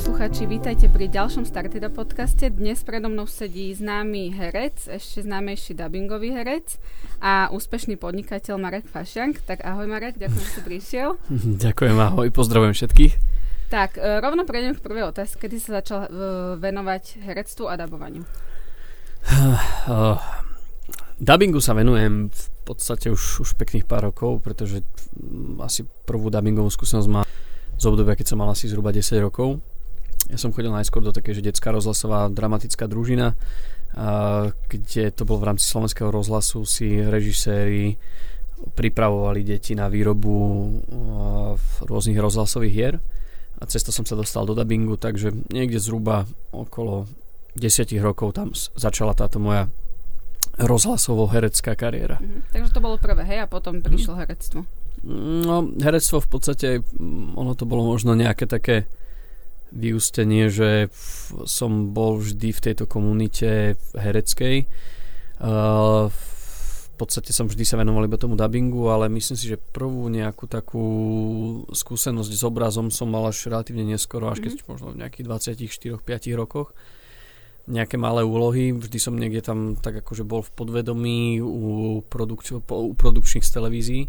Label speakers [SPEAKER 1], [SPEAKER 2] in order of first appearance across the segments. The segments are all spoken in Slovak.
[SPEAKER 1] Posluchači, vítajte pri ďalšom Startida podcaste. Dnes predo mnou sedí známy herec, ešte známejší dubbingový herec a úspešný podnikateľ Marek Fašiank. Tak ahoj Marek, ďakujem, že si prišiel.
[SPEAKER 2] Ďakujem, ahoj, pozdravujem všetkých.
[SPEAKER 1] Tak, e, rovno prejdem k prvej otázke. Kedy sa začal uh, venovať herectvu a dabovaniu?
[SPEAKER 2] Uh, dubbingu sa venujem v podstate už, už pekných pár rokov, pretože um, asi prvú dubbingovú skúsenosť má z obdobia, keď som mal asi zhruba 10 rokov. Ja som chodil najskôr do také, že detská rozhlasová dramatická družina, kde to bol v rámci slovenského rozhlasu, si režiséri pripravovali deti na výrobu rôznych rozhlasových hier a cez som sa dostal do dubbingu, takže niekde zhruba okolo 10 rokov tam začala táto moja rozhlasovo-herecká kariéra.
[SPEAKER 1] Mhm. Takže to bolo prvé, hej, a potom prišlo mhm. herectvo.
[SPEAKER 2] No, herectvo v podstate, mm, ono to bolo možno nejaké také vyústenie, že som bol vždy v tejto komunite hereckej. Uh, v podstate som vždy sa venoval iba tomu dubbingu, ale myslím si, že prvú nejakú takú skúsenosť s obrazom som mal až relatívne neskoro, až keď mm-hmm. možno v nejakých 24-5 rokoch nejaké malé úlohy, vždy som niekde tam tak akože bol v podvedomí u, produkč- u produkčných z televízií.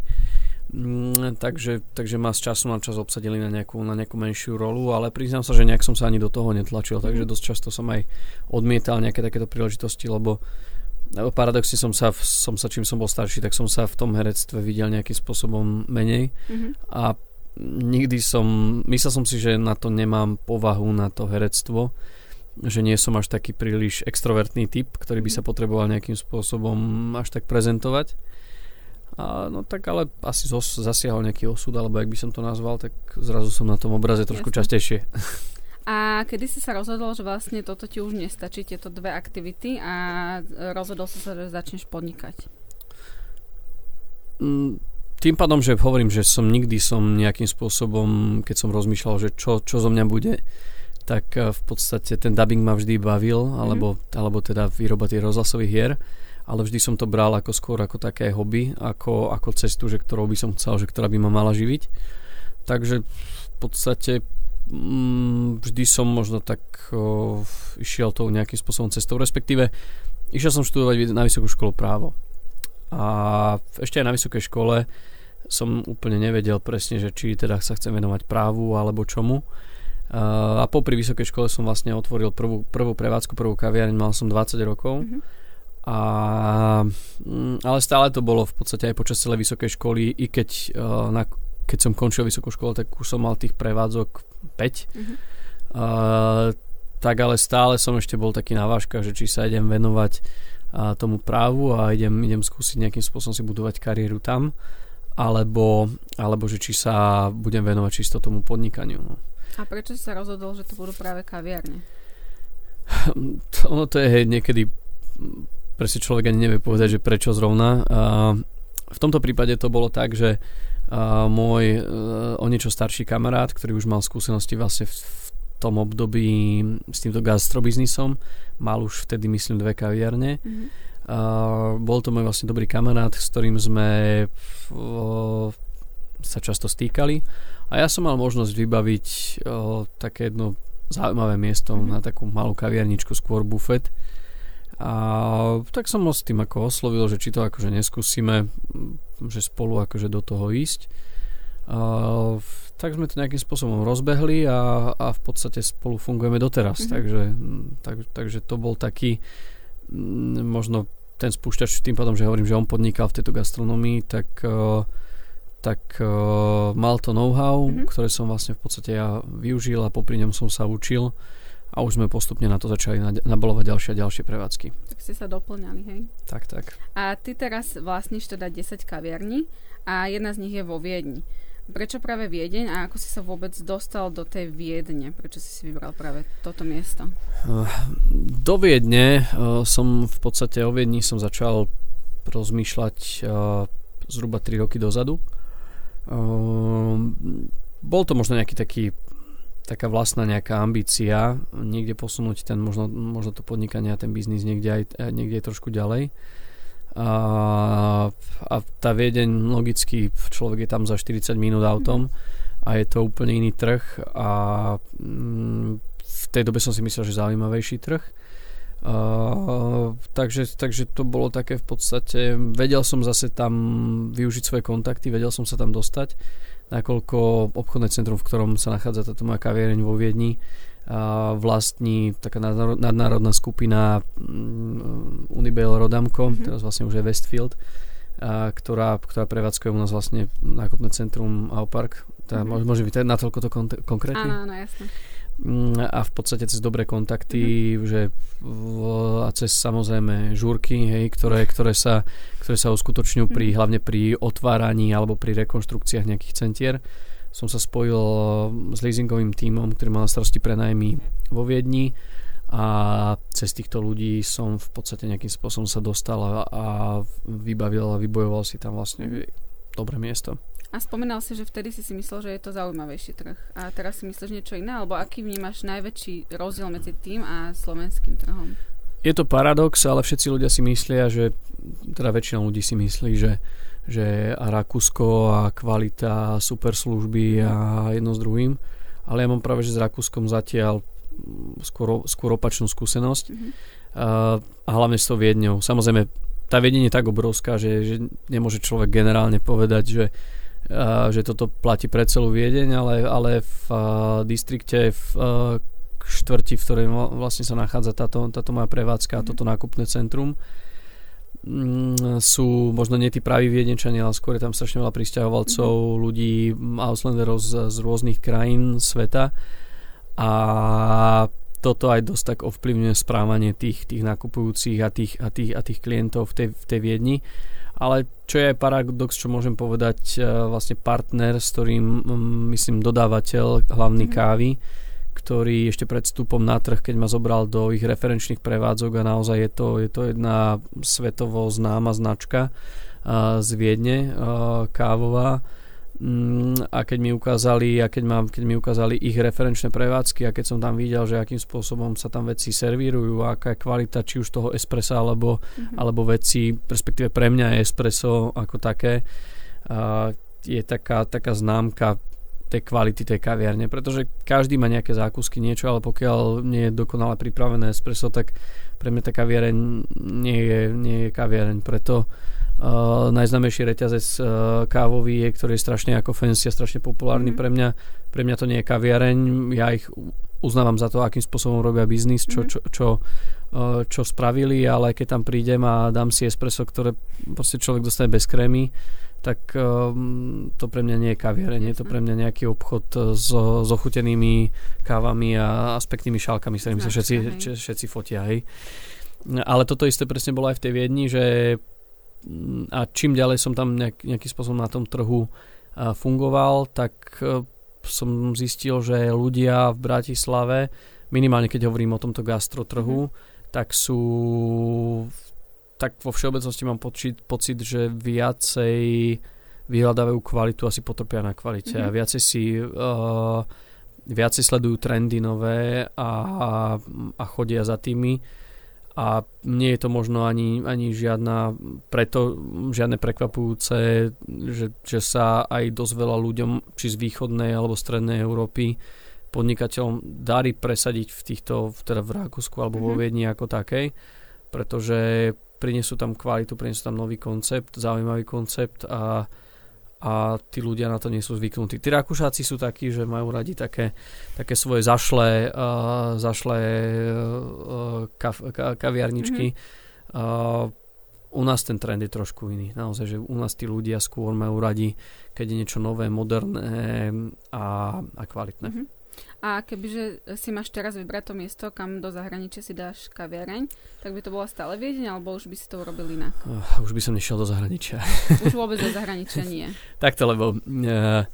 [SPEAKER 2] Mm, takže, takže ma z času na čas obsadili na nejakú, na nejakú menšiu rolu, ale priznám sa, že nejak som sa ani do toho netlačil, mm. takže dosť často som aj odmietal nejaké takéto príležitosti, lebo paradoxne som sa, som sa, čím som bol starší, tak som sa v tom herectve videl nejakým spôsobom menej. Mm-hmm. a nikdy som, myslel som si, že na to nemám povahu na to herectvo, že nie som až taký príliš extrovertný typ, ktorý by mhm. sa potreboval nejakým spôsobom až tak prezentovať a, no tak ale asi zos, zasiahol nejaký osud, alebo ak by som to nazval, tak zrazu som na tom obraze trošku Jasne. častejšie.
[SPEAKER 1] A kedy si sa rozhodol, že vlastne toto ti už nestačí, tieto dve aktivity a rozhodol si sa, že začneš podnikať?
[SPEAKER 2] Mm, tým pádom, že hovorím, že som nikdy som nejakým spôsobom, keď som rozmýšľal, že čo, čo zo mňa bude, tak eh, v podstate ten dubbing ma vždy bavil, mm-hmm. alebo, alebo teda výroba tých rozhlasových hier ale vždy som to bral ako skôr ako také hobby, ako, ako cestu, že ktorou by som chcel, že ktorá by ma mala živiť. Takže v podstate mm, vždy som možno tak o, išiel tou nejakým spôsobom cestou, respektíve išiel som študovať na vysokú školu právo. A ešte aj na vysokej škole som úplne nevedel presne, že či teda sa chcem venovať právu alebo čomu. A popri vysokej škole som vlastne otvoril prvú, prvú prevádzku, prvú kaviareň, mal som 20 rokov. Mm-hmm a, mm, ale stále to bolo v podstate aj počas celej vysokej školy, i keď, uh, na, keď som končil vysokú školu, tak už som mal tých prevádzok 5. Mm-hmm. Uh, tak ale stále som ešte bol taký na vážkach, že či sa idem venovať uh, tomu právu a idem, idem skúsiť nejakým spôsobom si budovať kariéru tam, alebo, alebo že či sa budem venovať čisto tomu podnikaniu. No.
[SPEAKER 1] A prečo si sa rozhodol, že to budú práve kaviarne?
[SPEAKER 2] ono to je hej, niekedy presne človek ani nevie povedať, že prečo zrovna. v tomto prípade to bolo tak, že môj e, o niečo starší kamarát, ktorý už mal skúsenosti vlastne v, tom období s týmto gastrobiznisom, mal už vtedy myslím dve kaviarne. Mm-hmm. Uh, bol to môj vlastne dobrý kamarát, s ktorým sme uh, sa často stýkali a ja som mal možnosť vybaviť uh, také jedno zaujímavé miesto mm-hmm. na takú malú kaviarničku, skôr bufet a tak som ho s tým ako oslovil, že či to akože neskúsime, že spolu akože do toho ísť. A, tak sme to nejakým spôsobom rozbehli a, a v podstate spolu fungujeme doteraz. Mm-hmm. Takže, tak, takže to bol taký možno ten spúšťač tým pádom, že hovorím, že on podnikal v tejto gastronomii, tak, tak mal to know-how, mm-hmm. ktoré som vlastne v podstate ja využil a popri ňom som sa učil a už sme postupne na to začali nabolovať ďalšie a ďalšie prevádzky.
[SPEAKER 1] Tak ste sa doplňali, hej?
[SPEAKER 2] Tak, tak.
[SPEAKER 1] A ty teraz vlastníš teda 10 kaviarní a jedna z nich je vo Viedni. Prečo práve Viedeň a ako si sa vôbec dostal do tej Viedne? Prečo si si vybral práve toto miesto?
[SPEAKER 2] Eh, do Viedne eh, som v podstate o Viedni som začal rozmýšľať zhruba 3 roky dozadu. Bol to možno nejaký taký taká vlastná nejaká ambícia niekde posunúť ten možno, možno to podnikanie a ten biznis niekde aj, niekde aj trošku ďalej. A, a tá Viedeň logicky, človek je tam za 40 minút autom a je to úplne iný trh a mm, v tej dobe som si myslel, že zaujímavejší trh. Uh, takže, takže to bolo také v podstate, vedel som zase tam využiť svoje kontakty, vedel som sa tam dostať, nakoľko obchodné centrum, v ktorom sa nachádza táto moja kaviareň vo Viedni, uh, vlastní taká nadnárodná skupina um, Unibail Rodamco, mm-hmm. teraz vlastne už je Westfield, uh, ktorá, ktorá prevádzkuje u nás vlastne nákupné centrum Aupark. Mm-hmm. Môže byť natoľko to kon- konkrétne?
[SPEAKER 1] Áno, áno, jasne.
[SPEAKER 2] Mm, a v podstate cez dobré kontakty, mm-hmm. že a cez samozrejme žúrky, hej, ktoré, ktoré, sa, ktoré sa uskutočňujú pri, mm-hmm. hlavne pri otváraní alebo pri rekonštrukciách nejakých centier. Som sa spojil s leasingovým tímom, ktorý mal na starosti prenajmy vo Viedni a cez týchto ľudí som v podstate nejakým spôsobom sa dostal a, a vybavil a vybojoval si tam vlastne. Dobré miesto.
[SPEAKER 1] A spomínal si, že vtedy si si myslel, že je to zaujímavejší trh. A teraz si myslíš niečo iné? Alebo aký vnímaš najväčší rozdiel medzi tým a slovenským trhom?
[SPEAKER 2] Je to paradox, ale všetci ľudia si myslia, že teda väčšina ľudí si myslí, že, že a Rakúsko a kvalita, super služby a jedno s druhým. Ale ja mám práve, že s Rakúskom zatiaľ skôr, skôr opačnú skúsenosť. Mm-hmm. A, a hlavne s tou Viedňou. Samozrejme, tá Viedenie je tak obrovská, že, že nemôže človek generálne povedať, že že toto platí pre celú Viedeň, ale, ale v distrikte, v štvrti, v ktorej vlastne sa nachádza táto, táto moja prevádzka a mhm. toto nákupné centrum, mm, sú možno nie tí praví viedenčania, ale skôr je tam strašne veľa pristahovalcov, mm-hmm. ľudí, Auslanderov z, z rôznych krajín sveta a toto aj dosť tak ovplyvňuje správanie tých, tých nakupujúcich a tých, a tých, a tých klientov v tej, v tej Viedni ale čo je paradox, čo môžem povedať, e, vlastne partner, s ktorým, myslím, dodávateľ hlavný mm. kávy, ktorý ešte pred vstupom na trh, keď ma zobral do ich referenčných prevádzok a naozaj je to, je to jedna svetovo známa značka uh, z Viedne, uh, kávová, a keď mi ukázali a keď, mám, keď mi ukázali ich referenčné prevádzky a keď som tam videl, že akým spôsobom sa tam veci servírujú aká je kvalita či už toho espressa alebo, mm-hmm. alebo veci, respektíve pre mňa je espresso ako také a je taká, taká známka tej kvality tej kaviarne, pretože každý má nejaké zákusky, niečo, ale pokiaľ nie je dokonale pripravené espresso, tak pre mňa tá kaviareň nie je, nie je kaviareň, preto Uh, najznámejší reťazec uh, kávový je, ktorý je strašne ako fancy a strašne populárny mm. pre mňa. Pre mňa to nie je kaviareň, ja ich uznávam za to, akým spôsobom robia biznis, čo, mhm. čo, čo, uh, čo spravili, ale keď tam prídem a dám si espresso, ktoré proste človek dostane bez krémy, tak um, to pre mňa nie je kaviareň, je to pre mňa nejaký obchod s, s ochutenými kávami a, aspektnými šálkami, s ktorými sa všetci, všetci fotia. Hej. Ale toto isté presne bolo aj v tej Viedni, že a čím ďalej som tam nejak, nejakým spôsobom na tom trhu fungoval, tak e, som zistil, že ľudia v Bratislave, minimálne keď hovorím o tomto gastrotrhu, mm-hmm. tak sú tak vo všeobecnosti mám pocit, pocit že viacej vyhľadávajú kvalitu, asi potrpia na kvalite mm-hmm. a viacej si uh, viacej sledujú trendy nové a, a chodia za tými a nie je to možno ani, ani žiadna, preto žiadne prekvapujúce, že, že sa aj dosť veľa ľuďom, či z východnej alebo strednej Európy, podnikateľom darí presadiť v týchto, teda v Rakúsku alebo mm-hmm. vo mhm. Viedni ako takej, pretože prinesú tam kvalitu, prinesú tam nový koncept, zaujímavý koncept a a tí ľudia na to nie sú zvyknutí. Tí Rakúšáci sú takí, že majú radi také, také svoje zašlé, uh, zašlé uh, kaf, ka, kaviarničky. Mm-hmm. Uh, u nás ten trend je trošku iný. Naozaj, že u nás tí ľudia skôr majú radi, keď je niečo nové, moderné a, a kvalitné. Mm-hmm.
[SPEAKER 1] A kebyže si máš teraz vybrať to miesto, kam do zahraničia si dáš kaviareň, tak by to bola stále Viedeň, alebo už by si to urobil inak?
[SPEAKER 2] Uh, už by som nešiel do zahraničia.
[SPEAKER 1] Už vôbec do zahraničia nie.
[SPEAKER 2] Takto, lebo uh,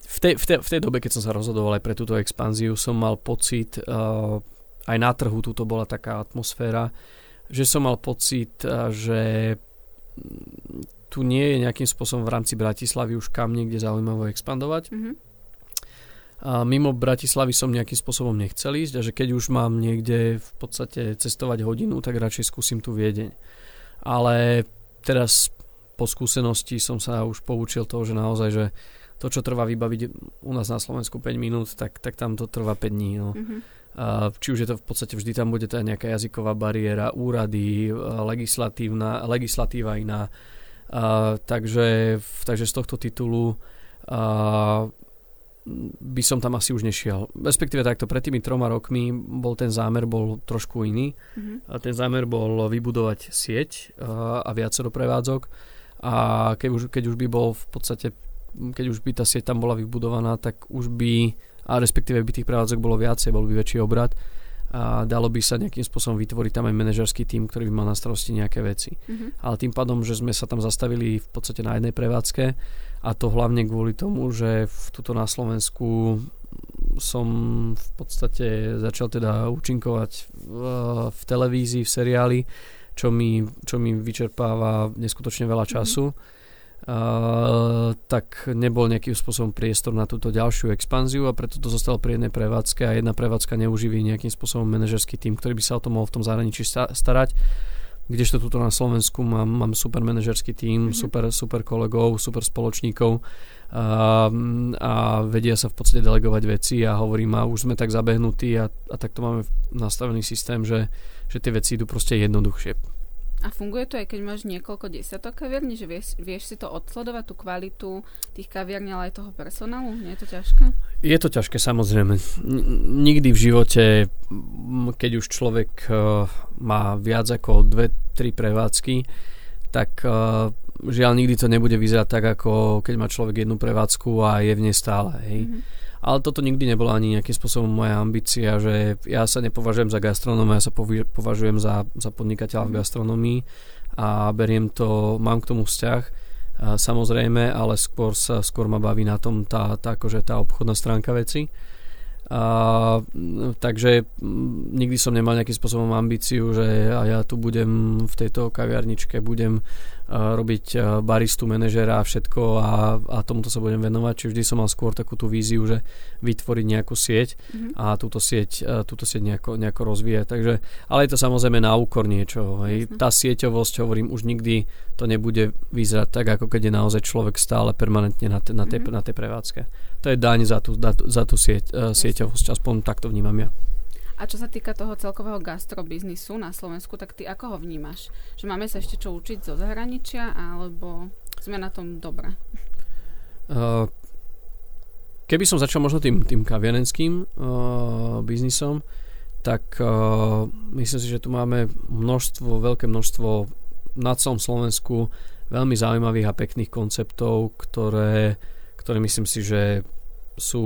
[SPEAKER 2] v, tej, v, tej, v tej dobe, keď som sa rozhodoval aj pre túto expanziu, som mal pocit, uh, aj na trhu túto bola taká atmosféra, že som mal pocit, uh, že tu nie je nejakým spôsobom v rámci Bratislavy už kam niekde zaujímavo expandovať. Mm-hmm a mimo Bratislavy som nejakým spôsobom nechcel ísť a že keď už mám niekde v podstate cestovať hodinu, tak radšej skúsim tu Viedeň. Ale teraz po skúsenosti som sa už poučil toho, že naozaj, že to, čo trvá vybaviť u nás na Slovensku 5 minút, tak, tak tam to trvá 5 dní. No. Mm-hmm. A či už je to v podstate vždy tam bude tá nejaká jazyková bariéra, úrady, legislatívna, legislatíva iná. A, takže, takže z tohto titulu a, by som tam asi už nešiel. Respektíve takto, pred tými troma rokmi bol ten zámer bol trošku iný. Mm-hmm. A ten zámer bol vybudovať sieť a, viacero prevádzok a keď už, keď už by bol v podstate keď už by tá sieť tam bola vybudovaná, tak už by, a respektíve by tých prevádzok bolo viacej, bol by väčší obrad a dalo by sa nejakým spôsobom vytvoriť tam aj manažerský tým, ktorý by mal na starosti nejaké veci. Mm-hmm. Ale tým pádom, že sme sa tam zastavili v podstate na jednej prevádzke a to hlavne kvôli tomu, že v tuto na Slovensku som v podstate začal teda účinkovať v, v televízii, v seriáli čo mi, čo mi vyčerpáva neskutočne veľa mhm. času. Mm-hmm. Uh, tak nebol nejakým spôsobom priestor na túto ďalšiu expanziu a preto to zostalo pri jednej prevádzke a jedna prevádzka neuživí nejakým spôsobom manažerský tým, ktorý by sa o to mohol v tom zahraničí starať. Kdežto tuto na Slovensku mám, mám super manažerský tým, mm-hmm. super, super kolegov, super spoločníkov a, a vedia sa v podstate delegovať veci a hovorím, a už sme tak zabehnutí a, a takto máme nastavený systém, že že tie veci idú proste jednoduchšie.
[SPEAKER 1] A funguje to aj keď máš niekoľko desiatok kaviarní, že vieš, vieš si to odsledovať, tú kvalitu tých kaviarní, ale aj toho personálu? Nie je to ťažké?
[SPEAKER 2] Je to ťažké, samozrejme. Nikdy v živote, keď už človek uh, má viac ako dve, tri prevádzky, tak uh, žiaľ nikdy to nebude vyzerať tak, ako keď má človek jednu prevádzku a je v nej stále. Hej. Mm-hmm ale toto nikdy nebola ani nejakým spôsobom moja ambícia, že ja sa nepovažujem za gastronóma, ja sa považujem za, za podnikateľa v mhm. gastronomii a beriem to, mám k tomu vzťah, samozrejme, ale skôr, sa, skôr ma baví na tom tá, tá, akože tá obchodná stránka veci. A, takže nikdy som nemal nejakým spôsobom ambíciu, že a ja tu budem v tejto kaviarničke, budem robiť baristu, manažera a všetko a, a tomuto sa budem venovať. Čiže vždy som mal skôr takú tú víziu, že vytvoriť nejakú sieť mm-hmm. a túto sieť, túto sieť nejako, nejako rozvíjať. Takže, ale je to samozrejme na úkor niečo. Hej. Tá sieťovosť, hovorím, už nikdy to nebude vyzerať tak, ako keď je naozaj človek stále permanentne na, te, na, tej, mm-hmm. na tej prevádzke. To je daň za tú, za tú sieť, sieťovosť, aspoň takto vnímam ja.
[SPEAKER 1] A čo sa týka toho celkového gastrobiznisu na Slovensku, tak ty ako ho vnímaš? Že máme sa ešte čo učiť zo zahraničia, alebo sme na tom dobre? Uh,
[SPEAKER 2] keby som začal možno tým, tým kaviarenským uh, biznisom, tak uh, myslím si, že tu máme množstvo, veľké množstvo na celom Slovensku veľmi zaujímavých a pekných konceptov, ktoré, ktoré myslím si, že sú,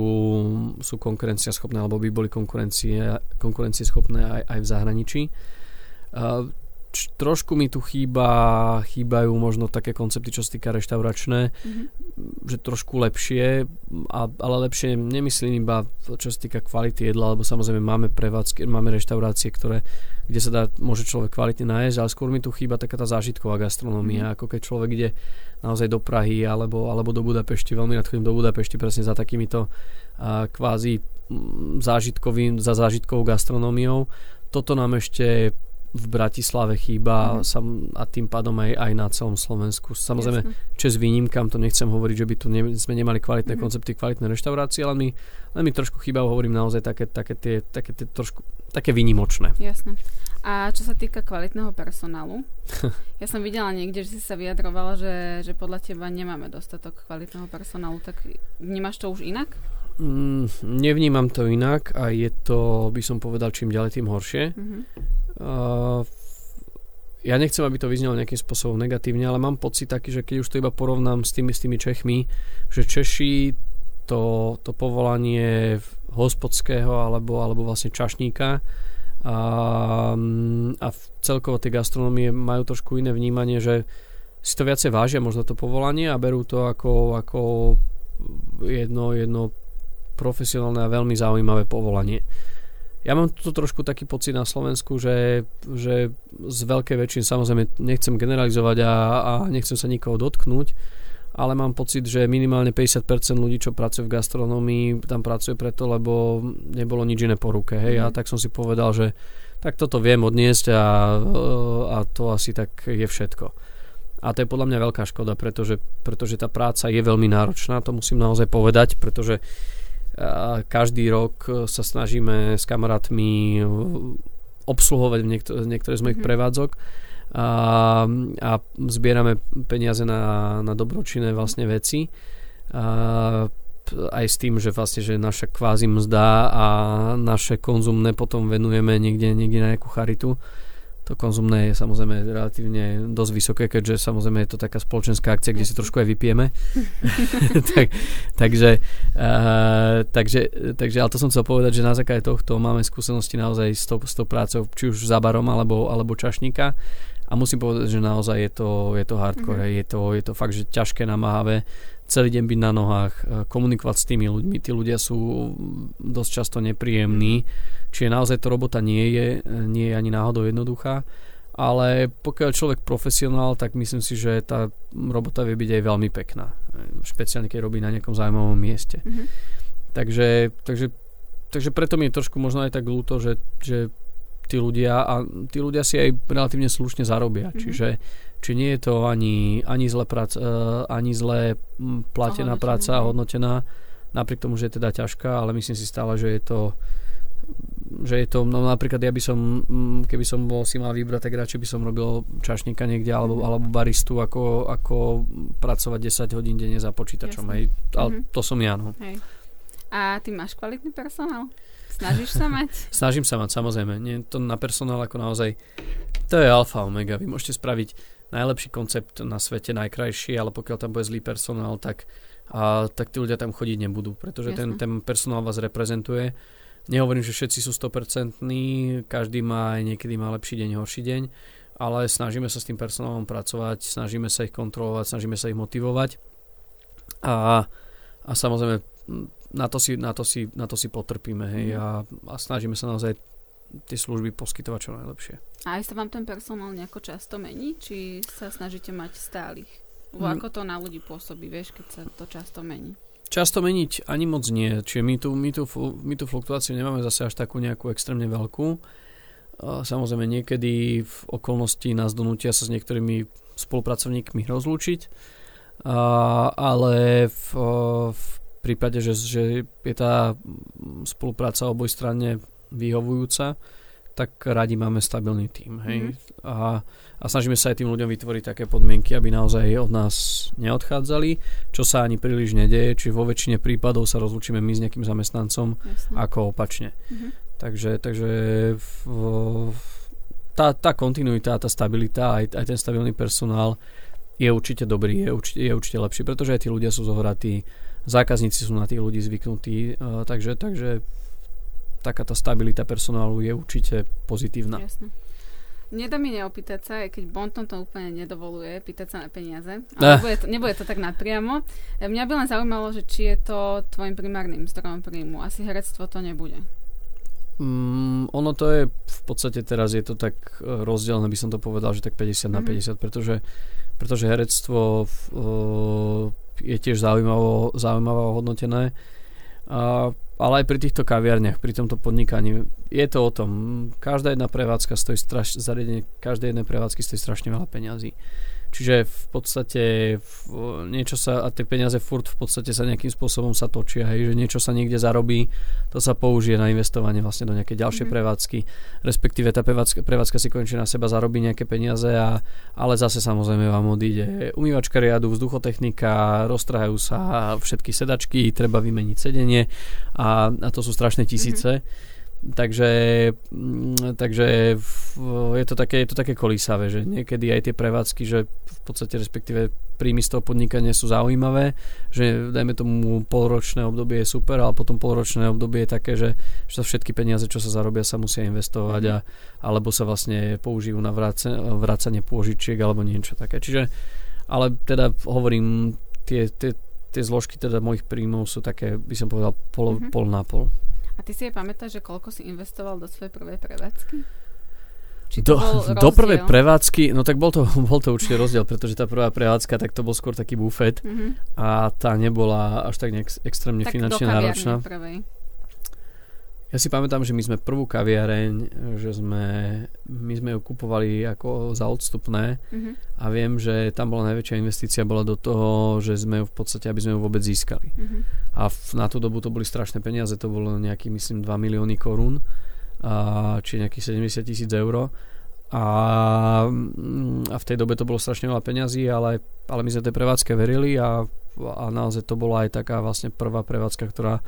[SPEAKER 2] sú konkurencieschopné alebo by boli konkurencie, konkurencieschopné aj, aj v zahraničí. Uh, č, trošku mi tu chýba, chýbajú možno také koncepty, čo sa týka reštauračné, mm-hmm. že trošku lepšie, a, ale lepšie nemyslím iba čo sa týka kvality jedla, lebo samozrejme máme prevádzky, máme reštaurácie, ktoré, kde sa dá, môže človek kvalitne nájsť, ale skôr mi tu chýba taká tá zážitková gastronómia, mm-hmm. ako keď človek ide naozaj do Prahy alebo, alebo do Budapešti. Veľmi rád chodím do Budapešti presne za takýmito a, kvázi zážitkovým, za zážitkovou gastronómiou. Toto nám ešte v Bratislave chýba mm. a tým pádom aj, aj na celom Slovensku. Samozrejme, Jasne. čes výnimkám, to nechcem hovoriť, že by tu ne, sme nemali kvalitné mm. koncepty, kvalitné reštaurácie, ale mi, len mi trošku chýba, hovorím naozaj také, také tie, také tie trošku, také výnimočné.
[SPEAKER 1] Jasné. A čo sa týka kvalitného personálu, ja som videla niekde, že si sa vyjadrovala, že, že podľa teba nemáme dostatok kvalitného personálu, tak vnímaš to už inak?
[SPEAKER 2] Mm, nevnímam to inak a je to, by som povedal, čím ďalej, tým horšie. Mm-hmm. Uh, ja nechcem, aby to vyznelo nejakým spôsobom negatívne, ale mám pocit taký, že keď už to iba porovnám s tými, s tými Čechmi, že Češi to, to povolanie hospodského alebo, alebo vlastne čašníka a, a v celkovo tej gastronómie majú trošku iné vnímanie, že si to viacej vážia možno to povolanie a berú to ako, ako jedno, jedno profesionálne a veľmi zaujímavé povolanie. Ja mám tu trošku taký pocit na Slovensku, že, že z veľkej väčšiny samozrejme nechcem generalizovať a, a nechcem sa nikoho dotknúť, ale mám pocit, že minimálne 50% ľudí, čo pracuje v gastronómii, tam pracuje preto, lebo nebolo nič iné po ruke. Hej? Mm. A mhm. tak som si povedal, že tak toto viem odniesť a, a to asi tak je všetko. A to je podľa mňa veľká škoda, pretože, pretože tá práca je veľmi náročná, to musím naozaj povedať, pretože každý rok sa snažíme s kamarátmi obsluhovať niektor- niektoré z mojich mm-hmm. prevádzok a, a zbierame peniaze na, na dobročinné vlastne veci. A, aj s tým, že vlastne, že naša kvázi mzda a naše konzumné potom venujeme niekde, niekde na nejakú charitu to konzumné je samozrejme relatívne dosť vysoké, keďže samozrejme je to taká spoločenská akcia, kde si trošku aj vypijeme. tak, takže, uh, takže, takže, ale to som chcel povedať, že na základe tohto máme skúsenosti naozaj s tou, s tou prácou, či už za barom alebo, alebo čašníka a musím povedať, že naozaj je to, je to hardcore, mm-hmm. je, to, je to fakt, že ťažké, namáhavé celý deň byť na nohách, e, komunikovať s tými ľuďmi. Tí ľudia sú dosť často nepríjemní, čiže naozaj to robota nie je, nie je ani náhodou jednoduchá, ale pokiaľ človek profesionál, tak myslím si, že tá robota vie byť aj veľmi pekná. Špeciálne, keď robí na nejakom zaujímavom mieste. Mm-hmm. Takže, takže, takže preto mi je trošku možno aj tak ľúto, že, že tí ľudia a tí ľudia si aj relatívne slušne zarobia. Mm-hmm. Čiže či nie je to ani, ani, zle, prac, uh, ani zle platená práca a hodnotená, napriek tomu, že je teda ťažká, ale myslím si stále, že je to že je to, no napríklad ja by som, keby som bol si mal vybrať, tak radšej by som robil čašníka niekde alebo, mhm. alebo baristu, ako, ako pracovať 10 hodín denne za počítačom. Hej. Ale mm-hmm. to som ja, no.
[SPEAKER 1] Hej. A ty máš kvalitný personál? Snažíš sa mať?
[SPEAKER 2] Snažím sa mať, samozrejme. Nie, to na personál ako naozaj, to je alfa omega. Vy môžete spraviť najlepší koncept na svete, najkrajší, ale pokiaľ tam bude zlý personál, tak, a, tak tí ľudia tam chodiť nebudú, pretože ten, ten personál vás reprezentuje. Nehovorím, že všetci sú 100%, každý má aj niekedy má lepší deň, horší deň, ale snažíme sa s tým personálom pracovať, snažíme sa ich kontrolovať, snažíme sa ich motivovať a, a samozrejme na to si, na to si, na to si potrpíme hej, mhm. a, a snažíme sa naozaj tie služby poskytovať čo najlepšie.
[SPEAKER 1] A aj sa vám ten personál nejako často mení? Či sa snažíte mať stálych? Lebo mm. ako to na ľudí pôsobí, vieš, keď sa to často mení?
[SPEAKER 2] Často meniť ani moc nie. Čiže my tú, my tú, my tú fluktuáciu nemáme zase až takú nejakú extrémne veľkú. Samozrejme niekedy v okolnosti nás donútia sa s niektorými spolupracovníkmi rozlúčiť, ale v, v prípade, že, že je tá spolupráca obojstranne vyhovujúca, tak radi máme stabilný tým. Hej? Mm-hmm. A, a snažíme sa aj tým ľuďom vytvoriť také podmienky, aby naozaj od nás neodchádzali, čo sa ani príliš nedeje, či vo väčšine prípadov sa rozlučíme my s nejakým zamestnancom Jasne. ako opačne. Mm-hmm. Takže, takže v, tá, tá kontinuita, tá stabilita, aj, aj ten stabilný personál je určite dobrý, je určite, je určite lepší, pretože aj tí ľudia sú zohratí, zákazníci sú na tých ľudí zvyknutí, uh, takže, takže taká tá stabilita personálu je určite pozitívna.
[SPEAKER 1] Jasne. Nedá mi neopýtať sa, aj keď Bonton to úplne nedovoluje, pýtať sa na peniaze. Ale eh. nebude, to, nebude to tak napriamo. E, mňa by len zaujímalo, že či je to tvojim primárnym zdrojom príjmu. Asi herectvo to nebude.
[SPEAKER 2] Mm, ono to je v podstate teraz je to tak e, rozdielne, by som to povedal, že tak 50 mm-hmm. na 50, mhm. pretože, pretože herectvo uh, je tiež zaujímavo, zaujímavo hodnotené. Ale aj pri týchto kaviarniach, pri tomto podnikaní, je to o tom. Každá jedna prevádzka stojí straš, zariadenie každej jednej prevádzky stojí strašne veľa peňazí. Čiže v podstate v, niečo sa, a tie peniaze furt v podstate sa nejakým spôsobom sa točia, hej, že niečo sa niekde zarobí, to sa použije na investovanie vlastne do nejakej ďalšej mm-hmm. prevádzky, respektíve tá prevádzka, prevádzka si konečne na seba zarobí nejaké peniaze, a, ale zase samozrejme vám odíde umývačka riadu, vzduchotechnika, roztrhajú sa všetky sedačky, treba vymeniť sedenie a, a to sú strašné tisíce. Mm-hmm Takže, mm, takže je to také, je to také kolísavé, že niekedy aj tie prevádzky, že v podstate respektíve príjmy z toho podnikania sú zaujímavé, že dajme tomu polročné obdobie je super, ale potom polročné obdobie je také, že, že sa všetky peniaze, čo sa zarobia, sa musia investovať a, alebo sa vlastne použijú na vracanie pôžičiek alebo niečo také. Čiže, ale teda hovorím, tie, tie, tie zložky teda mojich príjmov sú také, by som povedal, pol, mm-hmm. pol na pol.
[SPEAKER 1] A ty si aj pamätáš, že koľko si investoval do svojej prvej prevádzky?
[SPEAKER 2] Či do, do prvej prevádzky, no tak bol to, bol to určite rozdiel, pretože tá prvá prevádzka, tak to bol skôr taký bufet mm-hmm. a tá nebola až tak nejak extrémne tak finančne náročná. Prvej. Ja si pamätám, že my sme prvú kaviareň, že sme, my sme ju kupovali ako za odstupné mm-hmm. a viem, že tam bola najväčšia investícia bola do toho, že sme ju v podstate, aby sme ju vôbec získali. Mm-hmm. A v, na tú dobu to boli strašné peniaze, to bolo nejaký, myslím, 2 milióny korún, a, či nejakých 70 tisíc eur. A, a v tej dobe to bolo strašne veľa peňazí, ale, ale my sme tej prevádzke verili a, a naozaj to bola aj taká vlastne prvá prevádzka, ktorá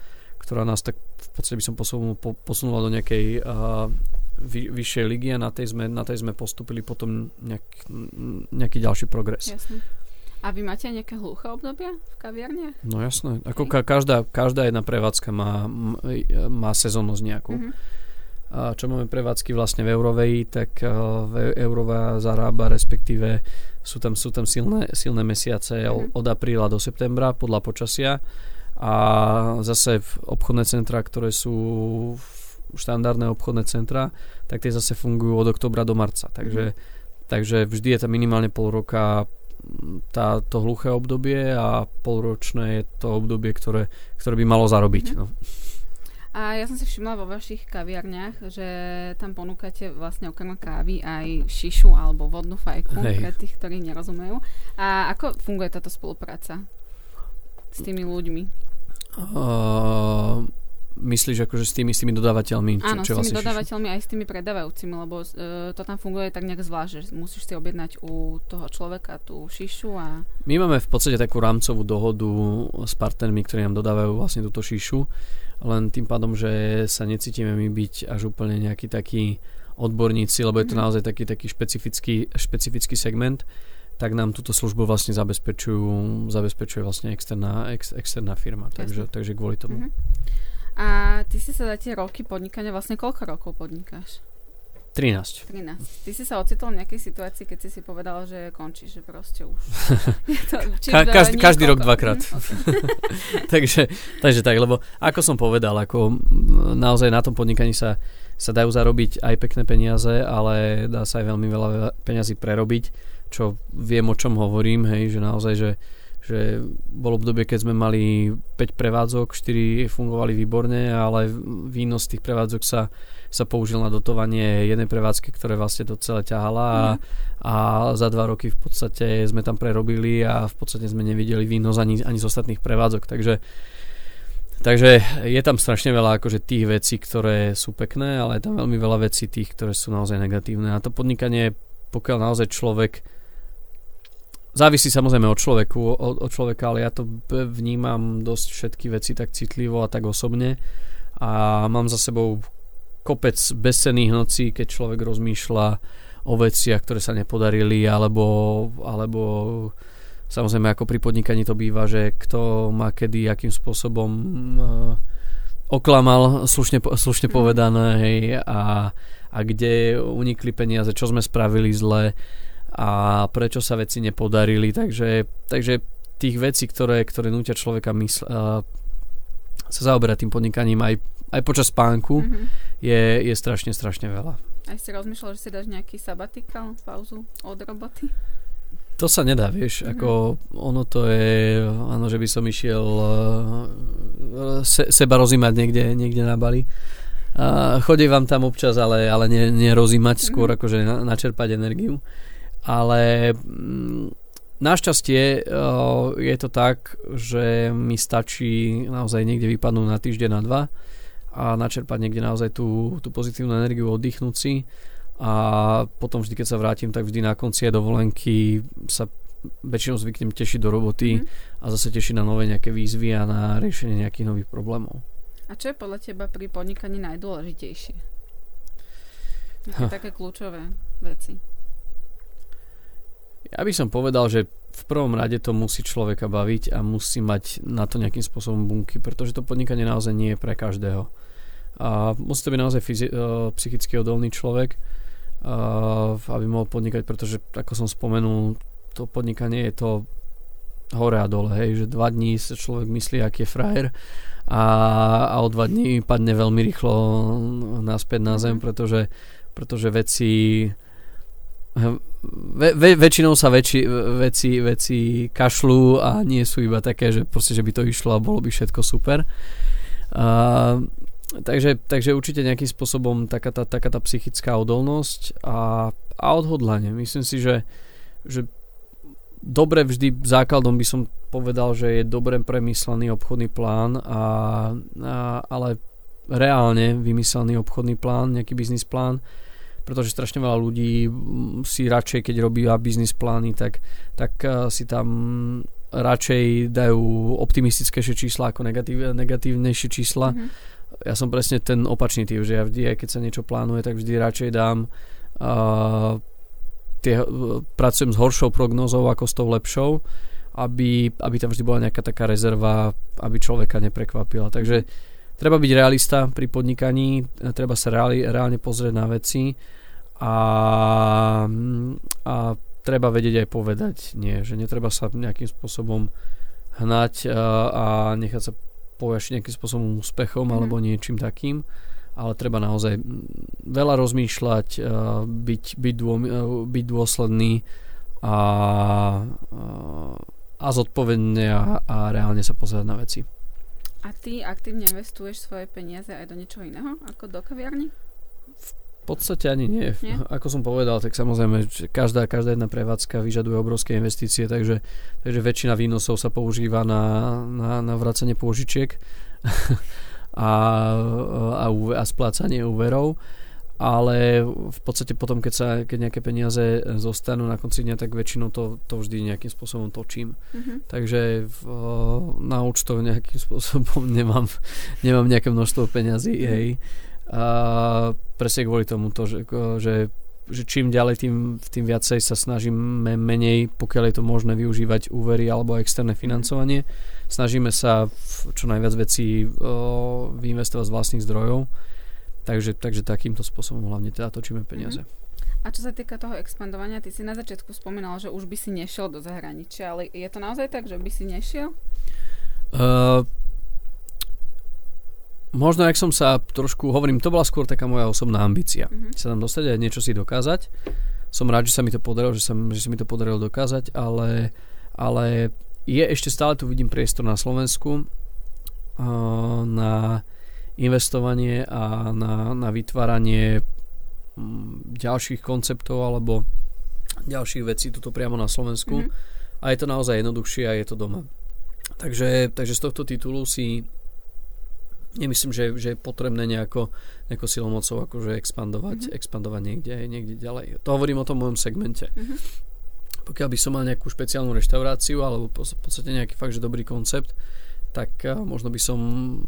[SPEAKER 2] ktorá nás tak v podstate by som posunul, po, posunula do nejakej uh, vy, vyššej ligy a na tej, sme, na tej sme postupili potom nejak, nejaký ďalší progres.
[SPEAKER 1] Jasne. A vy máte nejaké hluché obdobia v kaviarniach?
[SPEAKER 2] No jasné. Ako ka, každá, každá jedna prevádzka má, má sezónnosť nejakú. Mm-hmm. A čo máme prevádzky vlastne v Eurovej, tak uh, v Eurová zarába, respektíve sú tam, sú tam silné, silné mesiace mm-hmm. od apríla do septembra podľa počasia a zase v obchodné centra, ktoré sú štandardné obchodné centra, tak tie zase fungujú od oktobra do marca. Takže, mm. takže vždy je tam minimálne pol roka tá, to hluché obdobie a polročné je to obdobie, ktoré, ktoré by malo zarobiť. Mm. No.
[SPEAKER 1] A ja som si všimla vo vašich kaviarniach, že tam ponúkate vlastne okrem kávy aj šišu alebo vodnú fajku Hej. pre tých, ktorí nerozumejú. A ako funguje táto spolupráca? s tými ľuďmi?
[SPEAKER 2] Uh, myslíš akože s tými, s tými dodávateľmi?
[SPEAKER 1] Čo, Áno, čo s tými vlastne dodávateľmi aj s tými predávajúcimi, lebo uh, to tam funguje tak nejak zvlášť, že musíš si objednať u toho človeka tú šišu a...
[SPEAKER 2] My máme v podstate takú rámcovú dohodu s partnermi, ktorí nám dodávajú vlastne túto šišu, len tým pádom, že sa necítime my byť až úplne nejaký taký odborníci, lebo je to mm-hmm. naozaj taký, taký špecifický, špecifický segment tak nám túto službu vlastne zabezpečujú, zabezpečuje vlastne externá, ex, externá firma. Takže, takže kvôli tomu. Uh-huh.
[SPEAKER 1] A ty si sa za tie roky podnikania, vlastne koľko rokov podnikáš?
[SPEAKER 2] 13.
[SPEAKER 1] 13. Ty si sa ocitol v nejakej situácii, keď si si povedal, že končíš, že proste už.
[SPEAKER 2] to, Ka- každý, každý rok dvakrát. Okay. takže, takže tak, lebo ako som povedal, ako naozaj na tom podnikaní sa, sa dajú zarobiť aj pekné peniaze, ale dá sa aj veľmi veľa peniazy prerobiť čo viem o čom hovorím, hej, že naozaj, že, že bolo obdobie, keď sme mali 5 prevádzok, 4 fungovali výborne, ale výnos tých prevádzok sa, sa použil na dotovanie jednej prevádzky, ktoré vlastne to celé ťahala a, mm. a za dva roky v podstate sme tam prerobili a v podstate sme nevideli výnos ani, ani z ostatných prevádzok, takže Takže je tam strašne veľa akože tých vecí, ktoré sú pekné, ale je tam veľmi veľa vecí tých, ktoré sú naozaj negatívne. A to podnikanie, pokiaľ naozaj človek Závisí samozrejme od, človeku, od, od človeka, ale ja to vnímam dosť všetky veci tak citlivo a tak osobne. A mám za sebou kopec bezcených nocí, keď človek rozmýšľa o veciach, ktoré sa nepodarili alebo, alebo samozrejme ako pri podnikaní to býva, že kto má kedy, akým spôsobom uh, oklamal, slušne, slušne povedané hej, a, a kde unikli peniaze, čo sme spravili zle a prečo sa veci nepodarili, takže, takže tých vecí, ktoré, ktoré nútia človeka mysl, uh, sa zaoberať tým podnikaním aj, aj počas spánku mm-hmm. je, je strašne, strašne veľa.
[SPEAKER 1] Aj si rozmýšľal, že si dáš nejaký sabatikal, pauzu od roboty?
[SPEAKER 2] To sa nedá, vieš, mm-hmm. ako ono to je, áno, že by som išiel uh, se, seba rozímať niekde, niekde na Bali. Uh, chodí vám tam občas, ale, ale nerozímať, ne skôr mm-hmm. akože na, načerpať energiu ale mm, našťastie je to tak, že mi stačí naozaj niekde vypadnúť na týždeň, na dva a načerpať niekde naozaj tú, tú pozitívnu energiu, oddychnúť si a potom vždy, keď sa vrátim, tak vždy na konci dovolenky sa väčšinou zvyknem tešiť do roboty mm. a zase tešiť na nové nejaké výzvy a na riešenie nejakých nových problémov.
[SPEAKER 1] A čo je podľa teba pri podnikaní najdôležitejšie? Nejaké také kľúčové veci.
[SPEAKER 2] Ja by som povedal, že v prvom rade to musí človeka baviť a musí mať na to nejakým spôsobom bunky, pretože to podnikanie naozaj nie je pre každého. A musí to byť naozaj fyzi- uh, psychicky odolný človek, uh, aby mohol podnikať, pretože ako som spomenul, to podnikanie je to hore a dole, hej, že dva dní sa človek myslí, aký je frajer a, a o dva dní padne veľmi rýchlo naspäť na zem, mhm. pretože, pretože veci ve, väčšinou sa väčši, veci, veci kašľú a nie sú iba také, že proste, že by to išlo a bolo by všetko super. Uh, takže, takže určite nejakým spôsobom taká tá, taká tá psychická odolnosť a, a odhodlanie. Myslím si, že, že dobre vždy základom by som povedal, že je dobre premyslený obchodný plán, a, a, ale reálne vymyslený obchodný plán, nejaký biznis plán, pretože strašne veľa ľudí si radšej, keď robí biznis plány, tak, tak si tam radšej dajú optimistickejšie čísla ako negatív, negatívnejšie čísla. Mm-hmm ja som presne ten opačný typ, že ja vždy, keď sa niečo plánuje, tak vždy radšej dám uh, tie, pracujem s horšou prognozou ako s tou lepšou, aby, aby tam vždy bola nejaká taká rezerva, aby človeka neprekvapila. Takže treba byť realista pri podnikaní, treba sa reálne, reálne pozrieť na veci a, a treba vedieť aj povedať nie, že netreba sa nejakým spôsobom hnať a, a nechať sa povieš nejakým spôsobom úspechom mm. alebo niečím takým ale treba naozaj veľa rozmýšľať, eh, byť, byť, dô, eh, byť dôsledný a, eh, a zodpovedne a, a reálne sa pozerať na veci.
[SPEAKER 1] A ty aktívne investuješ svoje peniaze aj do niečoho iného, ako do kaviarny?
[SPEAKER 2] V podstate ani nie. nie. Ako som povedal, tak samozrejme každá, každá jedna prevádzka vyžaduje obrovské investície, takže, takže väčšina výnosov sa používa na, na, na vracanie pôžičiek a, a, a splácanie úverov ale v podstate potom, keď, sa, keď nejaké peniaze zostanú na konci dňa, tak väčšinou to, to vždy nejakým spôsobom točím. Mm-hmm. Takže v, na účtov nejakým spôsobom nemám, nemám nejaké množstvo peňazí, mm-hmm. hej. A presne kvôli tomu to, že, že, že čím ďalej, tým, tým viacej sa snažíme menej, pokiaľ je to možné využívať úvery alebo externé financovanie. Snažíme sa čo najviac vecí o, vyinvestovať z vlastných zdrojov. Takže, takže takýmto spôsobom hlavne teda točíme peniaze.
[SPEAKER 1] Mm-hmm. A čo sa týka toho expandovania, ty si na začiatku spomínal, že už by si nešiel do zahraničia, ale je to naozaj tak, že by si nešiel? Uh,
[SPEAKER 2] možno, ak som sa trošku, hovorím, to bola skôr taká moja osobná ambícia. Mm-hmm. Sa tam dostať a niečo si dokázať. Som rád, že sa mi to podarilo, že sa, že sa mi to podarilo dokázať, ale, ale je ešte stále tu vidím priestor na Slovensku uh, na investovanie a na, na vytváranie mm, ďalších konceptov alebo ďalších vecí tuto priamo na Slovensku mm-hmm. a je to naozaj jednoduchšie a je to doma. Takže, takže z tohto titulu si nemyslím, že, že je potrebné nejako, nejako silomocou akože expandovať, mm-hmm. expandovať niekde, niekde ďalej. To hovorím o tom mojom segmente. Mm-hmm. Pokiaľ by som mal nejakú špeciálnu reštauráciu alebo v podstate nejaký fakt, že dobrý koncept, tak uh, možno by som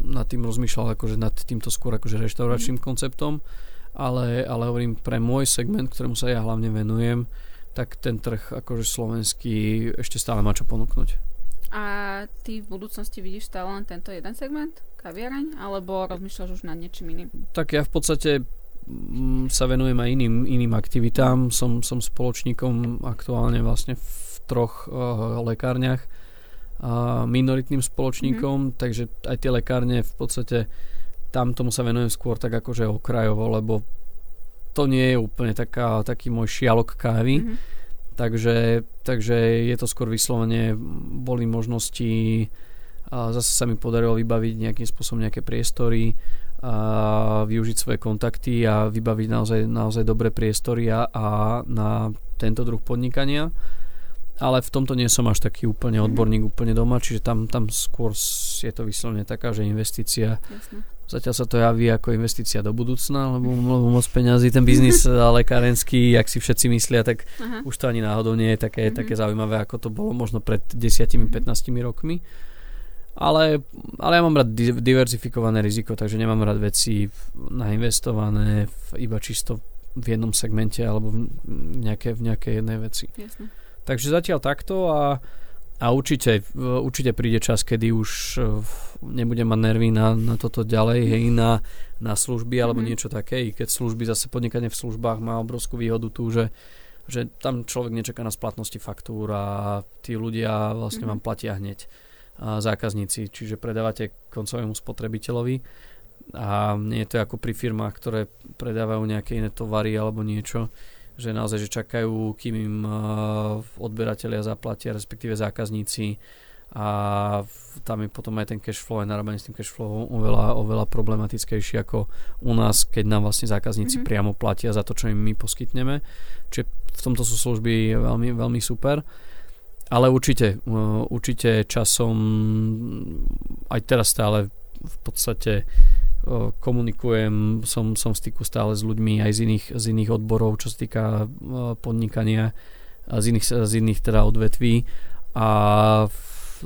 [SPEAKER 2] nad tým rozmýšľal akože nad týmto skôr akože reštauračným mm-hmm. konceptom, ale, ale hovorím pre môj segment, ktorému sa ja hlavne venujem, tak ten trh akože slovenský ešte stále má čo ponúknuť.
[SPEAKER 1] A ty v budúcnosti vidíš stále len tento jeden segment? Kaviareň? Alebo rozmýšľaš už nad niečím iným?
[SPEAKER 2] Tak ja v podstate mm, sa venujem aj iným, iným aktivitám. Som, som spoločníkom aktuálne vlastne v troch uh, lekárniach minoritným spoločníkom, mm-hmm. takže aj tie lekárne v podstate tam tomu sa venujem skôr tak akože okrajovo, lebo to nie je úplne taká, taký môj šialok kávy. Mm-hmm Takže, takže je to skôr vyslovene, boli možnosti a zase sa mi podarilo vybaviť nejakým spôsobom nejaké priestory a využiť svoje kontakty a vybaviť naozaj, naozaj dobré priestory a, a na tento druh podnikania ale v tomto nie som až taký úplne mhm. odborník, úplne doma, čiže tam, tam skôr je to vyslovene taká, že investícia Jasne. Zatiaľ sa to javí ako investícia do budúcna, lebo, lebo moc peňazí, ten biznis lekárenský, ak si všetci myslia, tak Aha. už to ani náhodou nie je také, mm-hmm. také zaujímavé, ako to bolo možno pred 10-15 mm-hmm. rokmi. Ale, ale ja mám rád diverzifikované riziko, takže nemám rád veci nainvestované v, iba čisto v jednom segmente alebo v nejakej, v nejakej jednej veci. Jasne. Takže zatiaľ takto a a určite, určite príde čas, kedy už e, nebudem mať nervy na, na toto ďalej, hej, na, na služby alebo mm-hmm. niečo také, i keď služby, zase podnikanie v službách má obrovskú výhodu tu, že, že tam človek nečaká na splatnosti faktúr a tí ľudia vlastne mm-hmm. vám platia hneď a zákazníci, čiže predávate koncovému spotrebiteľovi a nie je to ako pri firmách, ktoré predávajú nejaké iné tovary alebo niečo, že naozaj, že čakajú, kým im odberatelia zaplatia, respektíve zákazníci a tam je potom aj ten cash flow, aj narábanie s tým cash flow oveľa, oveľa problematickejší ako u nás, keď nám vlastne zákazníci mm-hmm. priamo platia za to, čo im my poskytneme. Čiže v tomto sú služby veľmi, veľmi super. Ale určite, uh, určite časom, aj teraz stále v podstate komunikujem, som, som v styku stále s ľuďmi aj z iných, z iných odborov, čo sa týka uh, podnikania, z iných, z iných teda odvetví a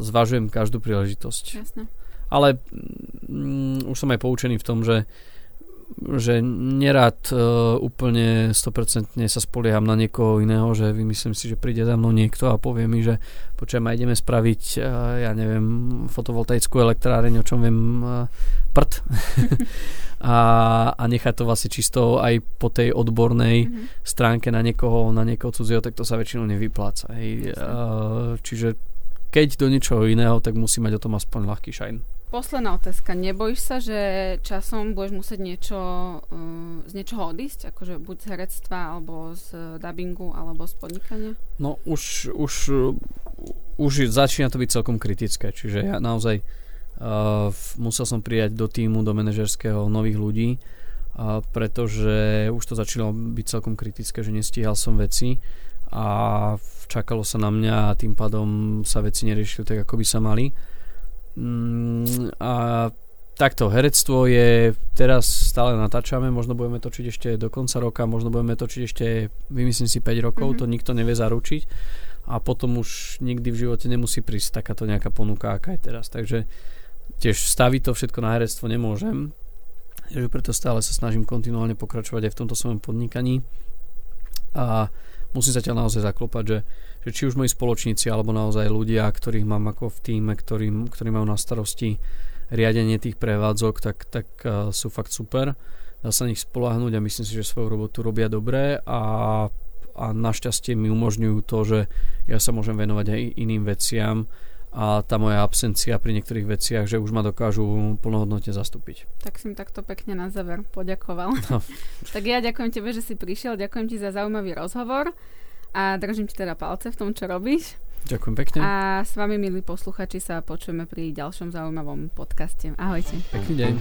[SPEAKER 2] zvažujem každú príležitosť.
[SPEAKER 1] Jasne.
[SPEAKER 2] Ale mm, už som aj poučený v tom, že že nerad uh, úplne 100% sa spolieham na niekoho iného, že vymyslím si, že príde za mnou niekto a povie mi, že počujem, ideme spraviť, uh, ja neviem, fotovoltaickú elektráreň, o čom viem, uh, prd. a, a nechať to vlastne čisto aj po tej odbornej mm-hmm. stránke na niekoho, na niekoho cudzieho, tak to sa väčšinou nevypláca. Hej. Uh, čiže keď do niečoho iného, tak musí mať o tom aspoň ľahký šajn.
[SPEAKER 1] Posledná otázka. Nebojíš sa, že časom budeš musieť niečo, uh, z niečoho odísť? Akože buď z herectva, alebo z dubbingu, alebo z podnikania?
[SPEAKER 2] No už, už, už začína to byť celkom kritické. Čiže ja naozaj uh, musel som prijať do týmu, do manažerského nových ľudí, uh, pretože už to začalo byť celkom kritické, že nestíhal som veci a čakalo sa na mňa a tým pádom sa veci neriešili tak, ako by sa mali. Mm, a takto, herectvo je, teraz stále natáčame, možno budeme točiť ešte do konca roka, možno budeme točiť ešte, vymyslím si 5 rokov, mm-hmm. to nikto nevie zaručiť a potom už nikdy v živote nemusí prísť takáto nejaká ponuka, aká je teraz. Takže tiež staviť to všetko na herectvo nemôžem, takže preto stále sa snažím kontinuálne pokračovať aj v tomto svojom podnikaní a musím sa ťa naozaj zaklopať, že, že či už moji spoločníci alebo naozaj ľudia, ktorých mám ako v týme, ktorí, ktorí majú na starosti riadenie tých prevádzok, tak, tak uh, sú fakt super. Dá sa nich spolahnuť a myslím si, že svoju robotu robia dobre a, a našťastie mi umožňujú to, že ja sa môžem venovať aj iným veciam a tá moja absencia pri niektorých veciach, že už ma dokážu plnohodnotne zastúpiť.
[SPEAKER 1] Tak si mi takto pekne na záver poďakoval. No. tak ja ďakujem tebe, že si prišiel, ďakujem ti za zaujímavý rozhovor a držím ti teda palce v tom, čo robíš.
[SPEAKER 2] Ďakujem pekne.
[SPEAKER 1] A s vami, milí posluchači, sa počujeme pri ďalšom zaujímavom podcaste. Ahojte.
[SPEAKER 2] Pekný deň.